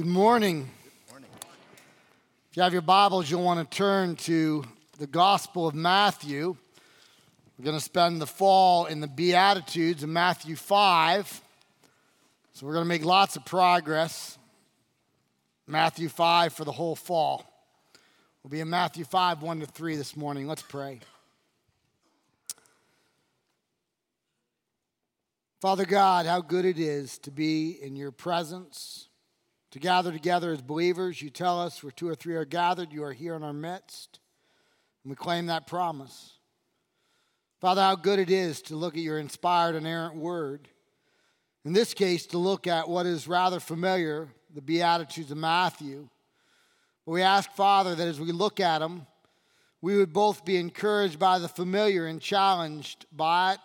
Good morning. If you have your Bibles, you'll want to turn to the Gospel of Matthew. We're going to spend the fall in the Beatitudes in Matthew 5. So we're going to make lots of progress. Matthew 5 for the whole fall. We'll be in Matthew 5, 1 to 3 this morning. Let's pray. Father God, how good it is to be in your presence, to gather together as believers. You tell us where two or three are gathered, you are here in our midst. And we claim that promise. Father, how good it is to look at your inspired, inerrant word. In this case, to look at what is rather familiar, the Beatitudes of Matthew. But we ask, Father, that as we look at them, we would both be encouraged by the familiar and challenged by it,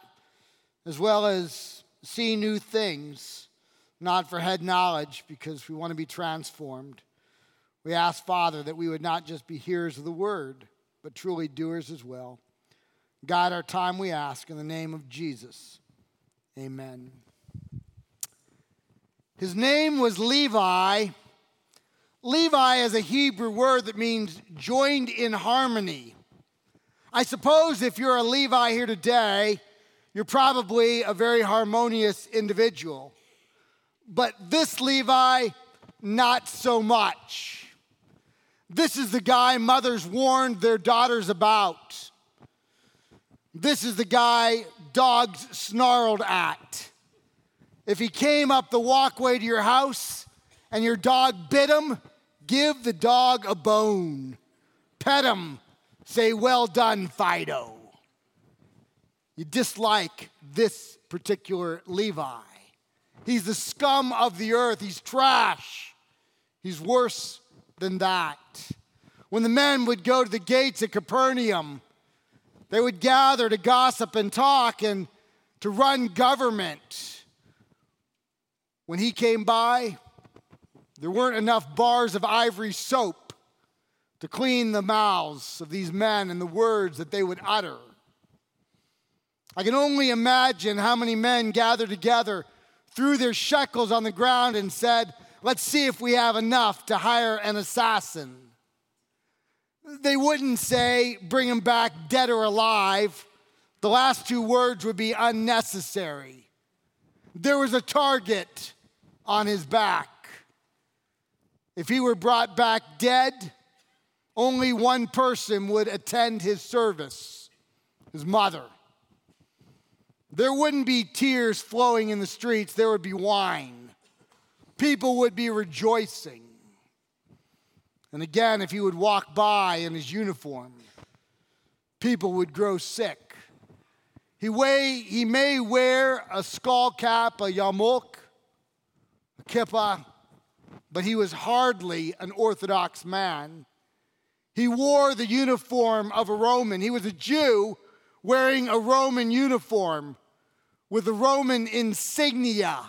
as well as see new things, not for head knowledge, because we want to be transformed. We ask, Father, that we would not just be hearers of the word, but truly doers as well. Guide our time, we ask, in the name of Jesus. Amen. His name was Levi. Levi is a Hebrew word that means joined in harmony. I suppose if you're a Levi here today, you're probably a very harmonious individual. But this Levi, not so much. This is the guy mothers warned their daughters about. This is the guy dogs snarled at. If he came up the walkway to your house and your dog bit him, give the dog a bone. Pet him. Say, well done, Fido. You dislike this particular Levi. He's the scum of the earth. He's trash. He's worse than that. When the men would go to the gates at Capernaum, they would gather to gossip and talk and to run government. When he came by, there weren't enough bars of ivory soap to clean the mouths of these men and the words that they would utter. I can only imagine how many men gathered together, threw their shekels on the ground, and said, Let's see if we have enough to hire an assassin. They wouldn't say, Bring him back dead or alive. The last two words would be unnecessary. There was a target on his back. If he were brought back dead, only one person would attend his service his mother. There wouldn't be tears flowing in the streets, there would be wine. People would be rejoicing. And again, if he would walk by in his uniform, people would grow sick. He, weigh, he may wear a skull cap, a yarmulke, a kippah, but he was hardly an Orthodox man. He wore the uniform of a Roman. He was a Jew wearing a Roman uniform with the Roman insignia,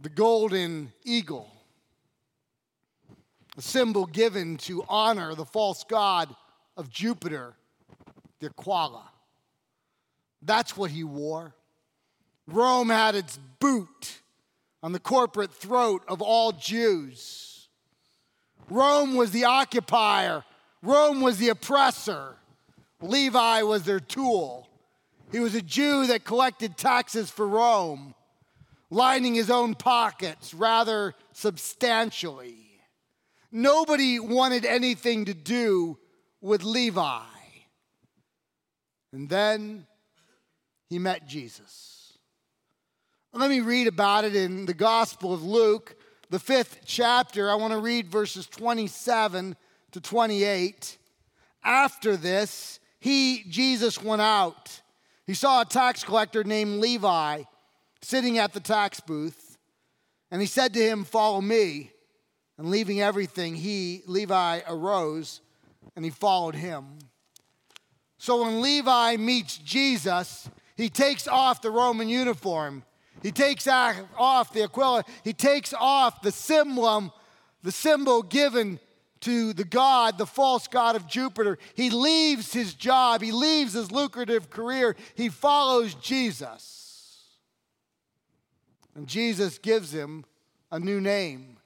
the golden eagle, a symbol given to honor the false god of Jupiter, the Aquila. That's what he wore. Rome had its boot on the corporate throat of all Jews. Rome was the occupier, Rome was the oppressor. Levi was their tool. He was a Jew that collected taxes for Rome, lining his own pockets rather substantially. Nobody wanted anything to do with Levi. And then he met Jesus. Let me read about it in the Gospel of Luke, the fifth chapter. I want to read verses 27 to 28. After this, he, Jesus, went out he saw a tax collector named Levi sitting at the tax booth, and he said to him, Follow me. And leaving everything, he, Levi, arose and he followed him. So when Levi meets Jesus, he takes off the Roman uniform. He takes off the Aquila. He takes off the symbol, the symbol given to the God, the false God of Jupiter. He leaves his job, he leaves his lucrative career, he follows Jesus. And Jesus gives him a new name.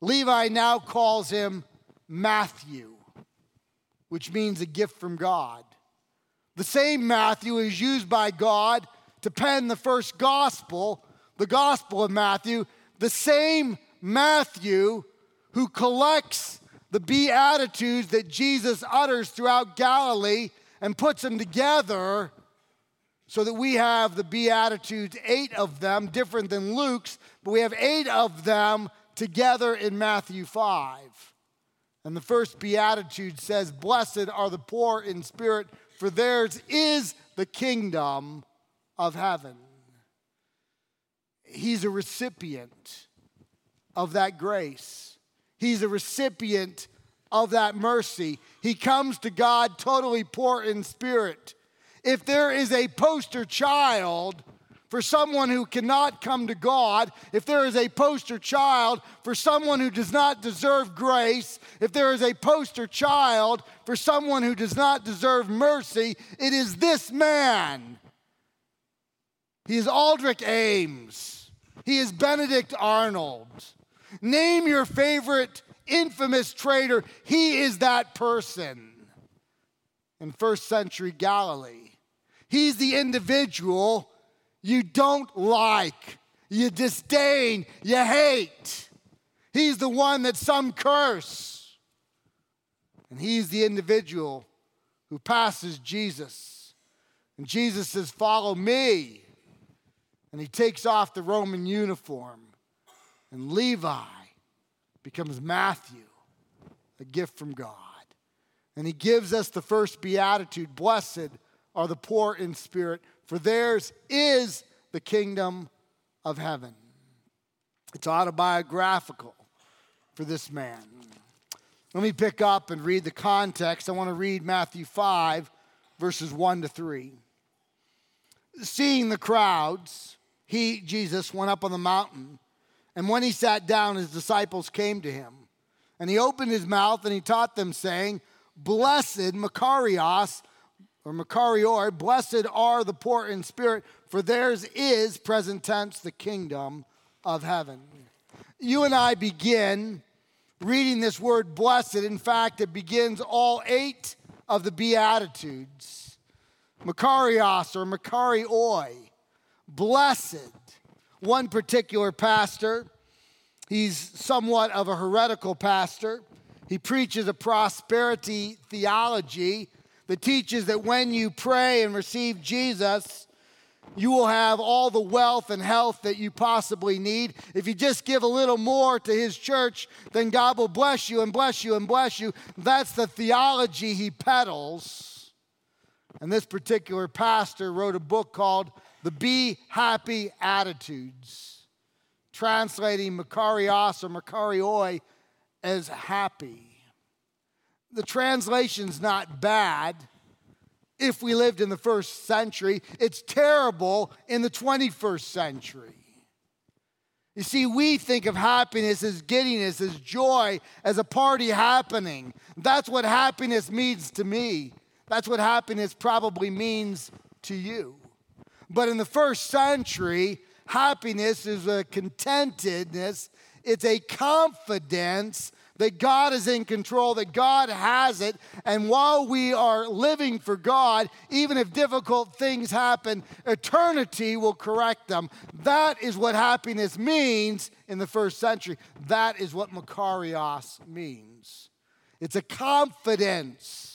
Levi now calls him Matthew, which means a gift from God. The same Matthew is used by God to pen the first gospel, the Gospel of Matthew. The same Matthew who collects the Beatitudes that Jesus utters throughout Galilee and puts them together so that we have the Beatitudes, eight of them, different than Luke's, but we have eight of them together in Matthew 5. And the first Beatitude says, Blessed are the poor in spirit, for theirs is the kingdom of heaven. He's a recipient of that grace, he's a recipient of that mercy. He comes to God totally poor in spirit. If there is a poster child for someone who cannot come to God, if there is a poster child for someone who does not deserve grace, if there is a poster child for someone who does not deserve mercy, it is this man. He is Aldrich Ames. He is Benedict Arnold. Name your favorite infamous traitor. He is that person in first century Galilee. He's the individual you don't like, you disdain, you hate. He's the one that some curse. And he's the individual who passes Jesus. And Jesus says, Follow me. And he takes off the Roman uniform. And Levi becomes Matthew, a gift from God. And he gives us the first beatitude Blessed are the poor in spirit, for theirs is the kingdom of heaven. It's autobiographical for this man. Let me pick up and read the context. I want to read Matthew 5, verses 1 to 3. Seeing the crowds, he, Jesus, went up on the mountain, and when he sat down, his disciples came to him. And he opened his mouth and he taught them, saying, Blessed Makarios or Makarioi, blessed are the poor in spirit, for theirs is, present tense, the kingdom of heaven. You and I begin reading this word blessed. In fact, it begins all eight of the Beatitudes. Makarios or Makarioi, blessed. One particular pastor, he's somewhat of a heretical pastor. He preaches a prosperity theology that teaches that when you pray and receive Jesus, you will have all the wealth and health that you possibly need. If you just give a little more to his church, then God will bless you and bless you and bless you. That's the theology he peddles. And this particular pastor wrote a book called The Be Happy Attitudes, translating Makarios or Makarioi as happy the translation's not bad if we lived in the first century. It's terrible in the 21st century. You see, we think of happiness as giddiness, as joy, as a party happening. That's what happiness means to me. That's what happiness probably means to you. But in the first century, happiness is a contentedness, it's a confidence that God is in control, that God has it. And while we are living for God, even if difficult things happen, eternity will correct them. That is what happiness means in the first century. That is what Makarios means. It's a confidence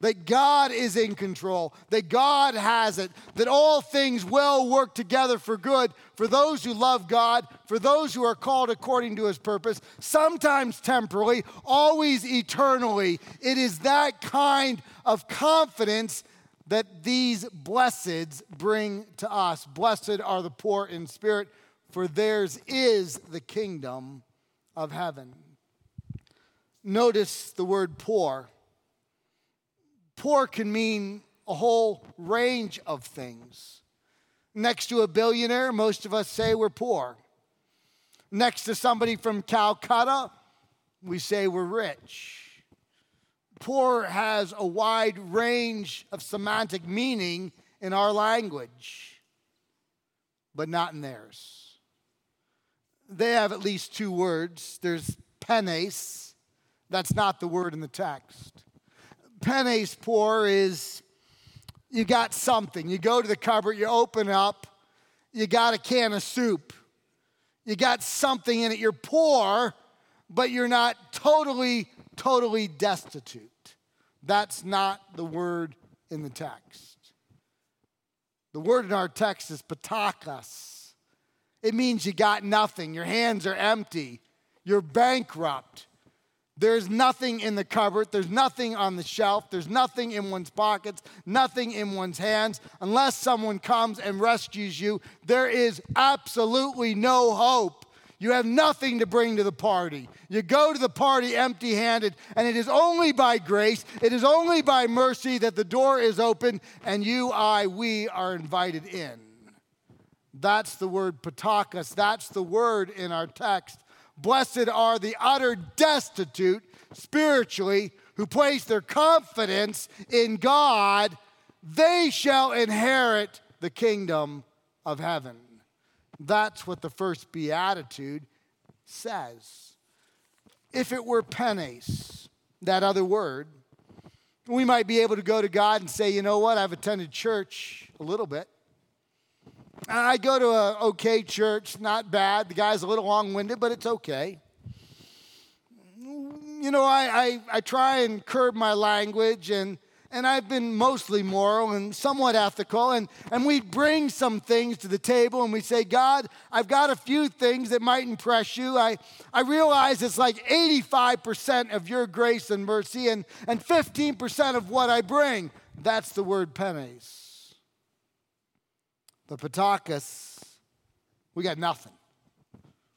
that God is in control, that God has it, that all things will work together for good for those who love God, for those who are called according to his purpose, sometimes temporally, always eternally. It is that kind of confidence that these blesseds bring to us. Blessed are the poor in spirit, for theirs is the kingdom of heaven. Notice the word poor Poor can mean a whole range of things. Next to a billionaire, most of us say we're poor. Next to somebody from Calcutta, we say we're rich. Poor has a wide range of semantic meaning in our language, but not in theirs. they have at least two words. There's penes, that's not the word in the text. Penes poor is you got something. You go to the cupboard, you open up, you got a can of soup. You got something in it. You're poor, but you're not totally, totally destitute. That's not the word in the text. The word in our text is ptochos. It means you got nothing. Your hands are empty. You're bankrupt. There's nothing in the cupboard. There's nothing on the shelf. There's nothing in one's pockets, nothing in one's hands. Unless someone comes and rescues you, there is absolutely no hope. You have nothing to bring to the party. You go to the party empty handed, and it is only by grace, it is only by mercy that the door is open, and you, I, we are invited in. That's the word ptochos. That's the word in our text Blessed are the utter destitute spiritually who place their confidence in God. They shall inherit the kingdom of heaven. That's what the first beatitude says. If it were penes, that other word, we might be able to go to God and say, you know what, I've attended church a little bit. I go to a okay church, not bad. The guy's a little long-winded, but it's okay. You know, I, I, I try and curb my language and and I've been mostly moral and somewhat ethical. And, and we bring some things to the table and we say, God, I've got a few things that might impress you. I, I realize it's like 85% of your grace and mercy and, and 15% of what I bring. That's the word penes. The Ptochos, we got nothing.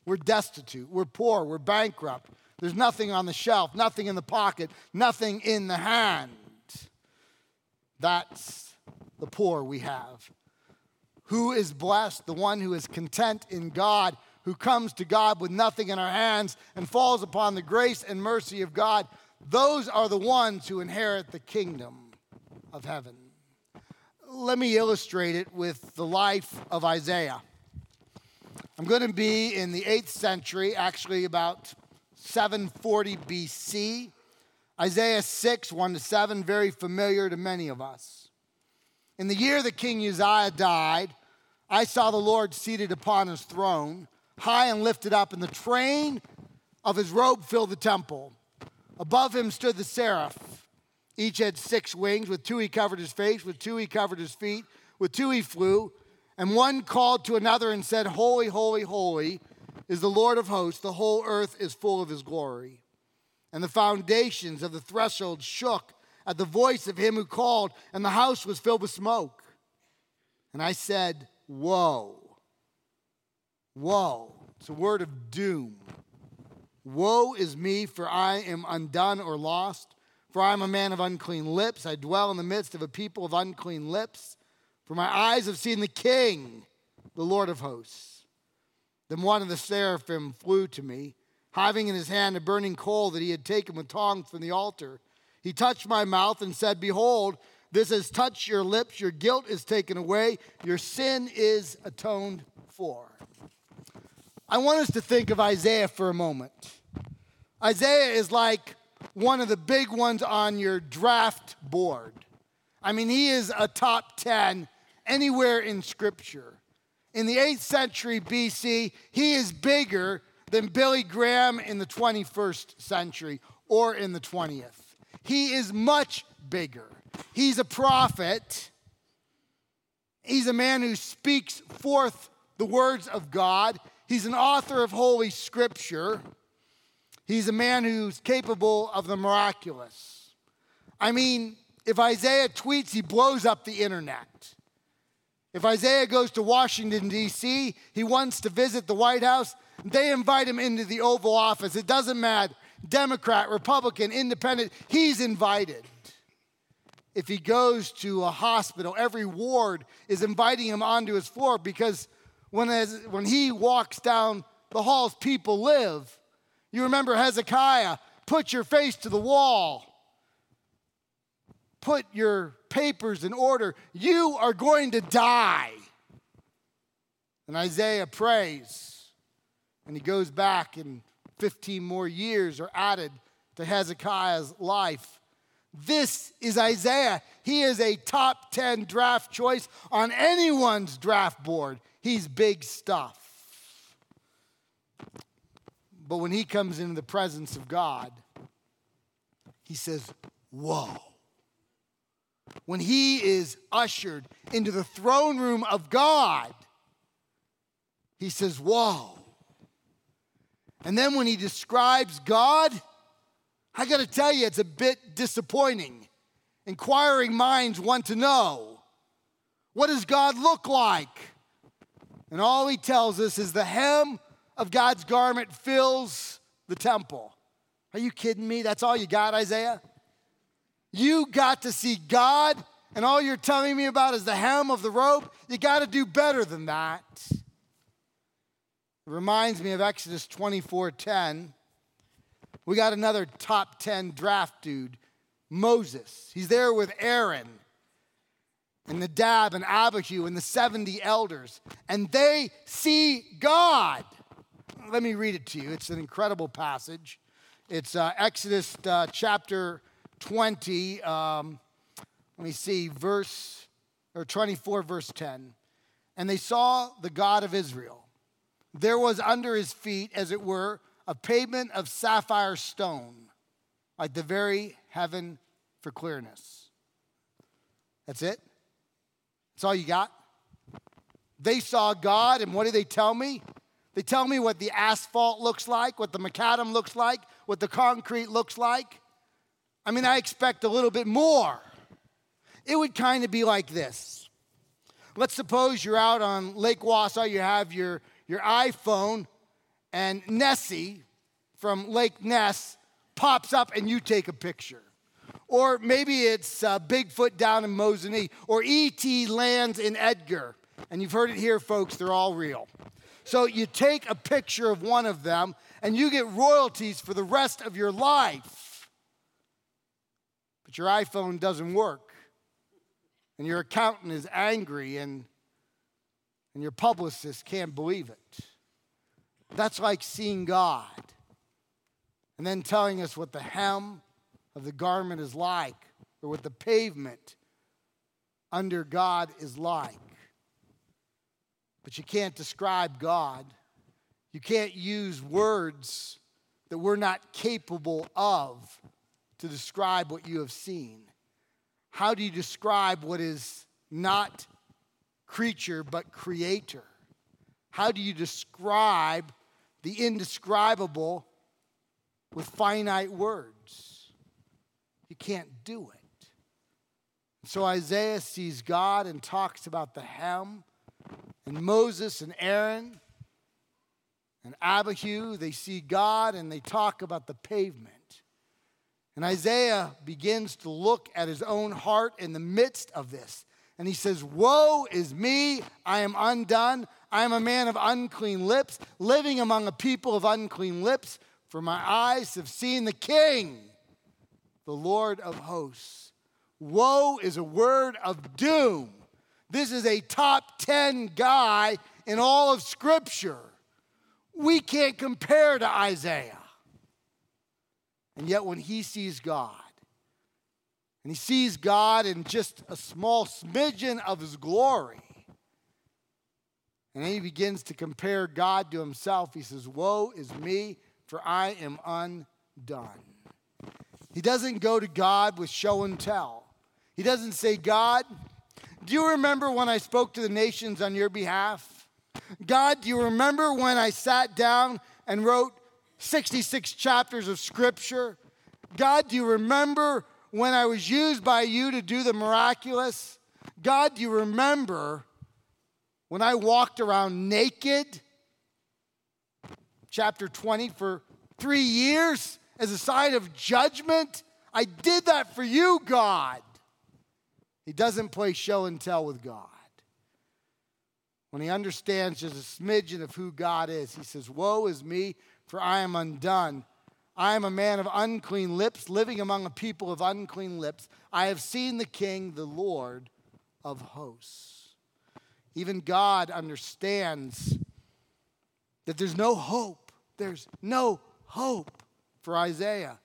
We're destitute. We're poor. We're bankrupt. There's nothing on the shelf, nothing in the pocket, nothing in the hand. That's the poor we have. Who is blessed? The one who is content in God, who comes to God with nothing in our hands and falls upon the grace and mercy of God. Those are the ones who inherit the kingdom of heaven let me illustrate it with the life of Isaiah. I'm going to be in the 8th century, actually about 740 BC. Isaiah 6, 1 to 7, very familiar to many of us. In the year that King Uzziah died, I saw the Lord seated upon his throne, high and lifted up, and the train of his robe filled the temple. Above him stood the seraph. Each had six wings. With two he covered his face, with two he covered his feet, with two he flew. And one called to another and said, Holy, holy, holy is the Lord of hosts. The whole earth is full of his glory. And the foundations of the threshold shook at the voice of him who called, and the house was filled with smoke. And I said, Woe. Woe. It's a word of doom. Woe is me, for I am undone or lost. For I am a man of unclean lips. I dwell in the midst of a people of unclean lips. For my eyes have seen the King, the Lord of hosts. Then one of the seraphim flew to me, having in his hand a burning coal that he had taken with tongs from the altar. He touched my mouth and said, Behold, this has touched your lips. Your guilt is taken away. Your sin is atoned for. I want us to think of Isaiah for a moment. Isaiah is like one of the big ones on your draft board. I mean, he is a top 10 anywhere in Scripture. In the 8th century BC, he is bigger than Billy Graham in the 21st century or in the 20th. He is much bigger. He's a prophet. He's a man who speaks forth the words of God. He's an author of Holy Scripture. He's a man who's capable of the miraculous. I mean, if Isaiah tweets, he blows up the internet. If Isaiah goes to Washington, D.C., he wants to visit the White House, they invite him into the Oval Office. It doesn't matter Democrat, Republican, Independent, he's invited. If he goes to a hospital, every ward is inviting him onto his floor because when, as, when he walks down the halls, people live. You remember Hezekiah, put your face to the wall. Put your papers in order. You are going to die. And Isaiah prays And he goes back, and 15 more years are added to Hezekiah's life. This is Isaiah. He is a top 10 draft choice on anyone's draft board. He's big stuff. But when he comes into the presence of God, he says, Whoa. When he is ushered into the throne room of God, he says, Whoa. And then when he describes God, I got to tell you, it's a bit disappointing. Inquiring minds want to know what does God look like? And all he tells us is the hem of God's garment fills the temple. Are you kidding me? That's all you got, Isaiah? You got to see God, and all you're telling me about is the hem of the robe? You got to do better than that. It reminds me of Exodus 24 10 we got another top 10 draft dude, Moses. He's there with Aaron and Nadab and Abihu and the 70 elders, and they see God. Let me read it to you. It's an incredible passage. It's uh, Exodus uh, chapter 20. Um, let me see, verse or 24, verse 10. And they saw the God of Israel. There was under his feet, as it were, a pavement of sapphire stone, like the very heaven for clearness. That's it? That's all you got? They saw God, and what do they tell me? They tell me what the asphalt looks like, what the macadam looks like, what the concrete looks like. I mean, I expect a little bit more. It would kind of be like this. Let's suppose you're out on Lake Wausau, you have your, your iPhone, and Nessie from Lake Ness pops up and you take a picture. Or maybe it's uh, Bigfoot down in Mosinee, or E.T. lands in Edgar. And you've heard it here, folks, they're all real. So you take a picture of one of them and you get royalties for the rest of your life. But your iPhone doesn't work. And your accountant is angry and, and your publicist can't believe it. That's like seeing God and then telling us what the hem of the garment is like or what the pavement under God is like. But you can't describe God. You can't use words that we're not capable of to describe what you have seen. How do you describe what is not creature but creator? How do you describe the indescribable with finite words. You can't do it. So Isaiah sees God and talks about the hem, and Moses and Aaron and Abihu, they see God and they talk about the pavement. And Isaiah begins to look at his own heart in the midst of this. And he says, Woe is me, I am undone. I am a man of unclean lips, living among a people of unclean lips, for my eyes have seen the King, the Lord of hosts. Woe is a word of doom. This is a top 10 guy in all of Scripture. We can't compare to Isaiah. And yet, when he sees God, and he sees God in just a small smidgen of his glory, and then he begins to compare God to himself. He says, Woe is me, for I am undone. He doesn't go to God with show and tell. He doesn't say, God, do you remember when I spoke to the nations on your behalf? God, do you remember when I sat down and wrote 66 chapters of scripture? God, do you remember when I was used by you to do the miraculous? God, do you remember when I walked around naked chapter 20 for three years as a sign of judgment. I did that for you, God. He doesn't play show and tell with God. When he understands just a smidgen of who God is, he says, Woe is me, for I am undone. I am a man of unclean lips, living among a people of unclean lips. I have seen the King, the Lord of hosts. Even God understands that there's no hope. There's no hope for Isaiah.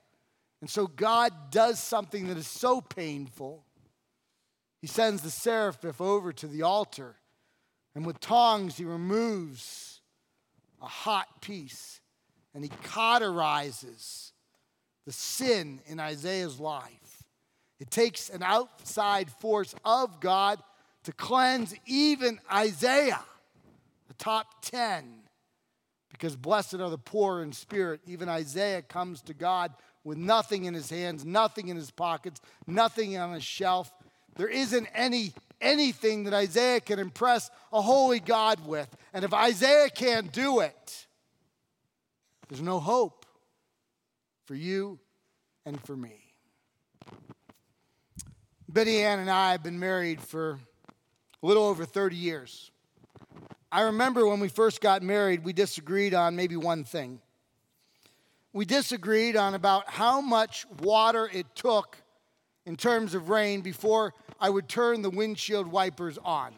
And so God does something that is so painful. He sends the seraphim over to the altar, and with tongs, he removes a hot piece and he cauterizes the sin in Isaiah's life. It takes an outside force of God to cleanse even Isaiah, the top 10. Because blessed are the poor in spirit. Even Isaiah comes to God with nothing in his hands, nothing in his pockets, nothing on his shelf. There isn't any anything that Isaiah can impress a holy God with. And if Isaiah can't do it, there's no hope for you and for me. Betty Ann and I have been married for a little over 30 years. I remember when we first got married, we disagreed on maybe one thing. We disagreed on about how much water it took in terms of rain before I would turn the windshield wipers on.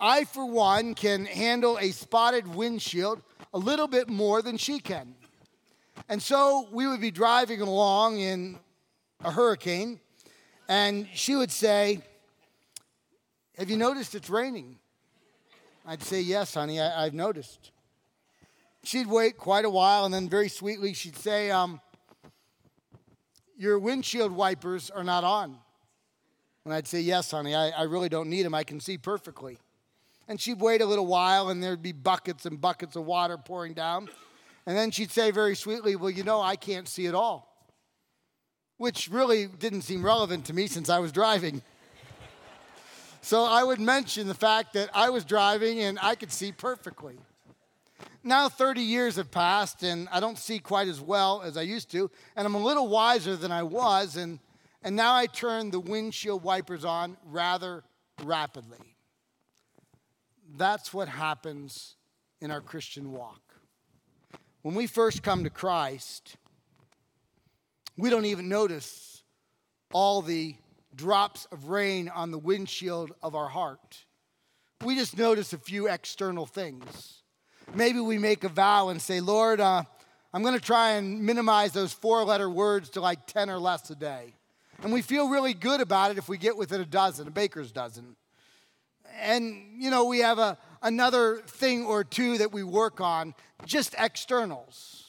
I, for one, can handle a spotted windshield a little bit more than she can. And so we would be driving along in a hurricane, and she would say, Have you noticed it's raining? I'd say, Yes, honey, I, have noticed. She'd wait quite a while, and then very sweetly, she'd say, um, Your windshield wipers are not on. And I'd say, Yes, honey, I, I really don't need them. I can see perfectly. And she'd wait a little while, and there'd be buckets and buckets of water pouring down. And then she'd say very sweetly, Well, you know, I can't see at all. Which really didn't seem relevant to me since I was driving. so I would mention the fact that I was driving and I could see perfectly. Now 30 years have passed, and I don't see quite as well as I used to, and I'm a little wiser than I was, and, and now I turn the windshield wipers on rather rapidly. That's what happens in our Christian walk. When we first come to Christ, we don't even notice all the drops of rain on the windshield of our heart. We just notice a few external things. Maybe we make a vow and say, Lord, uh, I'm going to try and minimize those four letter words to like 10 or less a day. And we feel really good about it if we get within a dozen, a baker's dozen. And you know we have a, another thing or two that we work on just externals.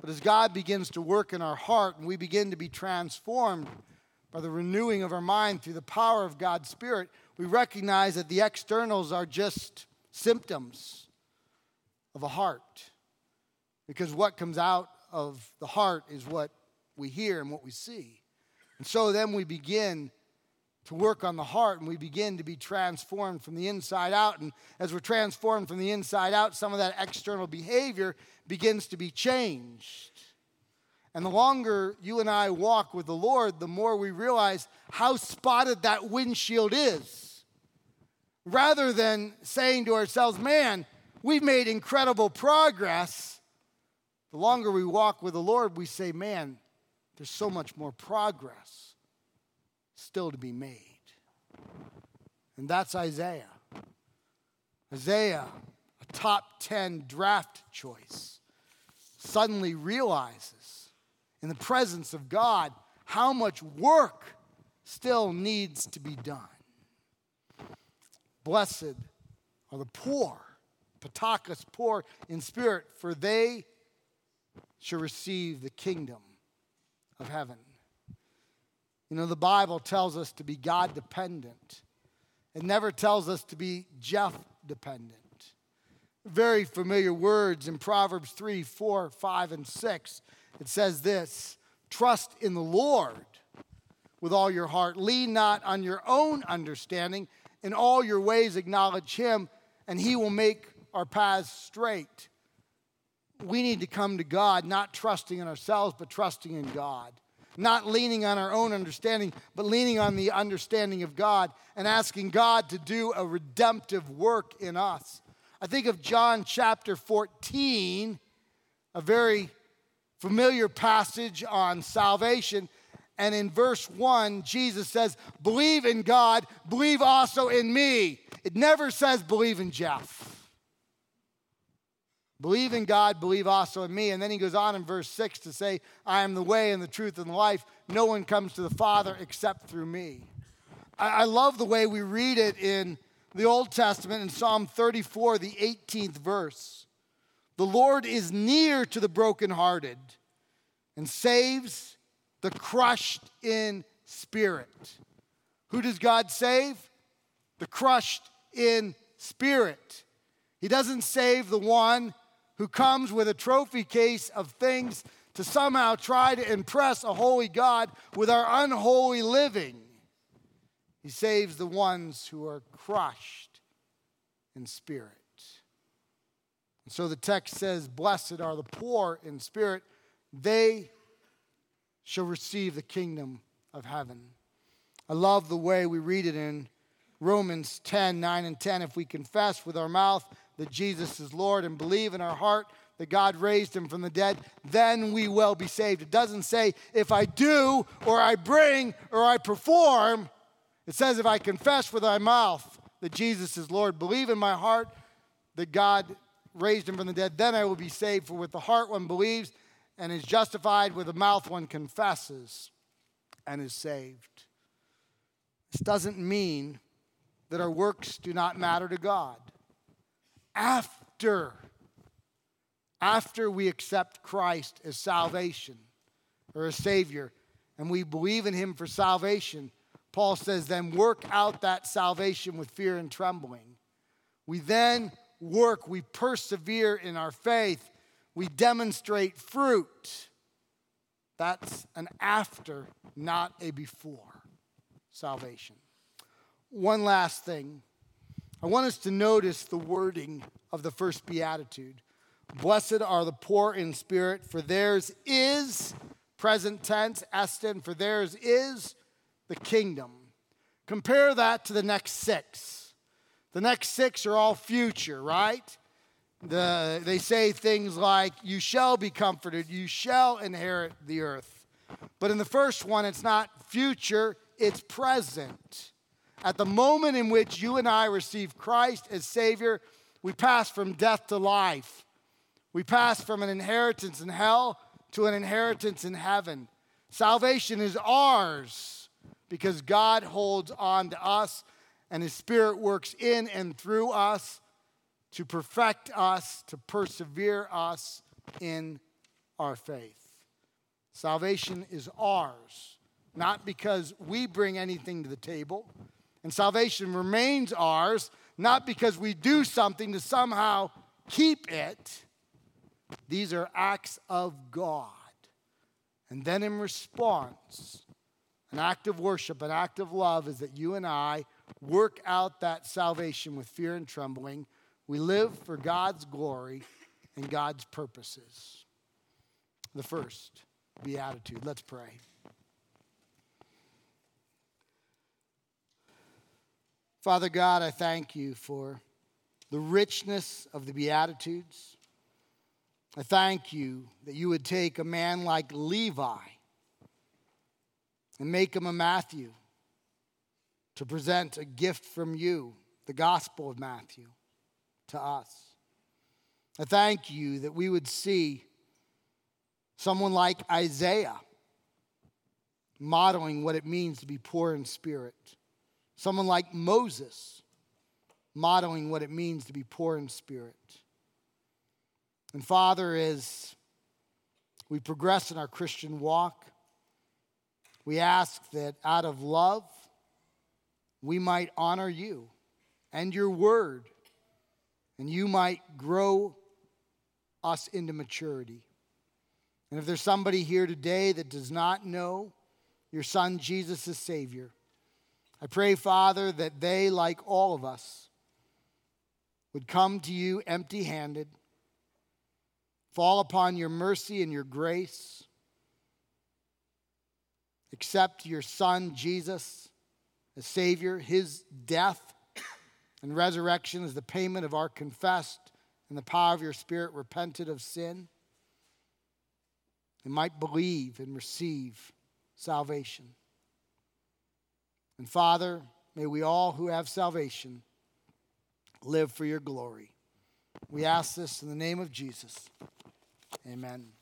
But as god begins to work in our heart and we begin to be transformed by the renewing of our mind through the power of god's spirit we recognize that the externals are just symptoms of a heart. Because what comes out of the heart is what we hear and what we see and so then we begin to work on the heart and we begin to be transformed from the inside out. And as we're transformed from the inside out, some of that external behavior begins to be changed. And the longer you and I walk with the Lord, the more we realize how spotted that windshield is. Rather than saying to ourselves, man, we've made incredible progress, the longer we walk with the Lord, we say, man, there's so much more progress still to be made. And that's Isaiah. Isaiah, a top 10 draft choice, suddenly realizes in the presence of God how much work still needs to be done. Blessed are the poor, Ptochos, poor in spirit, for they shall receive the kingdom of heaven. You know, the Bible tells us to be God dependent, it never tells us to be Jeff dependent. Very familiar words in Proverbs 3, 4, 5, and 6. It says this Trust in the Lord with all your heart. Lean not on your own understanding. In all your ways, acknowledge Him, and He will make our paths straight. We need to come to God, not trusting in ourselves, but trusting in God not leaning on our own understanding, but leaning on the understanding of God and asking God to do a redemptive work in us. I think of John chapter 14, a very familiar passage on salvation. And in verse 1, Jesus says, Believe in God, believe also in me. It never says, Believe in Jeff. Believe in God, believe also in me. And then he goes on in verse 6 to say, I am the way and the truth and the life. No one comes to the Father except through me. I, I love the way we read it in the Old Testament in Psalm 34, the 18th verse. The Lord is near to the brokenhearted and saves the crushed in spirit. Who does God save? The crushed in spirit. He doesn't save the one who comes with a trophy case of things to somehow try to impress a holy God with our unholy living. He saves the ones who are crushed in spirit. And so the text says, Blessed are the poor in spirit, they shall receive the kingdom of heaven. I love the way we read it in Romans 10 9 and 10. If we confess with our mouth that Jesus is Lord and believe in our heart that God raised him from the dead, then we will be saved. It doesn't say if I do or I bring or I perform. It says if I confess with my mouth that Jesus is Lord, believe in my heart that God raised him from the dead, then I will be saved. For with the heart one believes and is justified, with the mouth one confesses and is saved. This doesn't mean that our works do not matter to God. After, after we accept Christ as salvation or as Savior, and we believe in Him for salvation, Paul says, then work out that salvation with fear and trembling. We then work, we persevere in our faith, we demonstrate fruit. That's an after, not a before salvation. One last thing. I want us to notice the wording of the first beatitude. Blessed are the poor in spirit, for theirs is, present tense, estin, for theirs is the kingdom. Compare that to the next six. The next six are all future, right? The, they say things like, You shall be comforted, you shall inherit the earth. But in the first one, it's not future, it's present. At the moment in which you and I receive Christ as Savior, we pass from death to life. We pass from an inheritance in hell to an inheritance in heaven. Salvation is ours because God holds on to us and His Spirit works in and through us to perfect us, to persevere us in our faith. Salvation is ours, not because we bring anything to the table. And salvation remains ours, not because we do something to somehow keep it. These are acts of God. And then in response, an act of worship, an act of love is that you and I work out that salvation with fear and trembling. We live for God's glory and God's purposes. The first, beatitude. Let's pray. Father God, I thank you for the richness of the Beatitudes. I thank you that you would take a man like Levi and make him a Matthew to present a gift from you, the gospel of Matthew, to us. I thank you that we would see someone like Isaiah modeling what it means to be poor in spirit, someone like Moses modeling what it means to be poor in spirit. And Father, as we progress in our Christian walk, we ask that out of love, we might honor you and your word, and you might grow us into maturity. And if there's somebody here today that does not know your son Jesus as Savior, I pray, Father, that they, like all of us, would come to you empty handed, fall upon your mercy and your grace accept your Son, Jesus, as Savior, His death and resurrection as the payment of our confessed and the power of your Spirit repented of sin, and might believe and receive salvation. And Father, may we all who have salvation live for your glory. We ask this in the name of Jesus. Amen.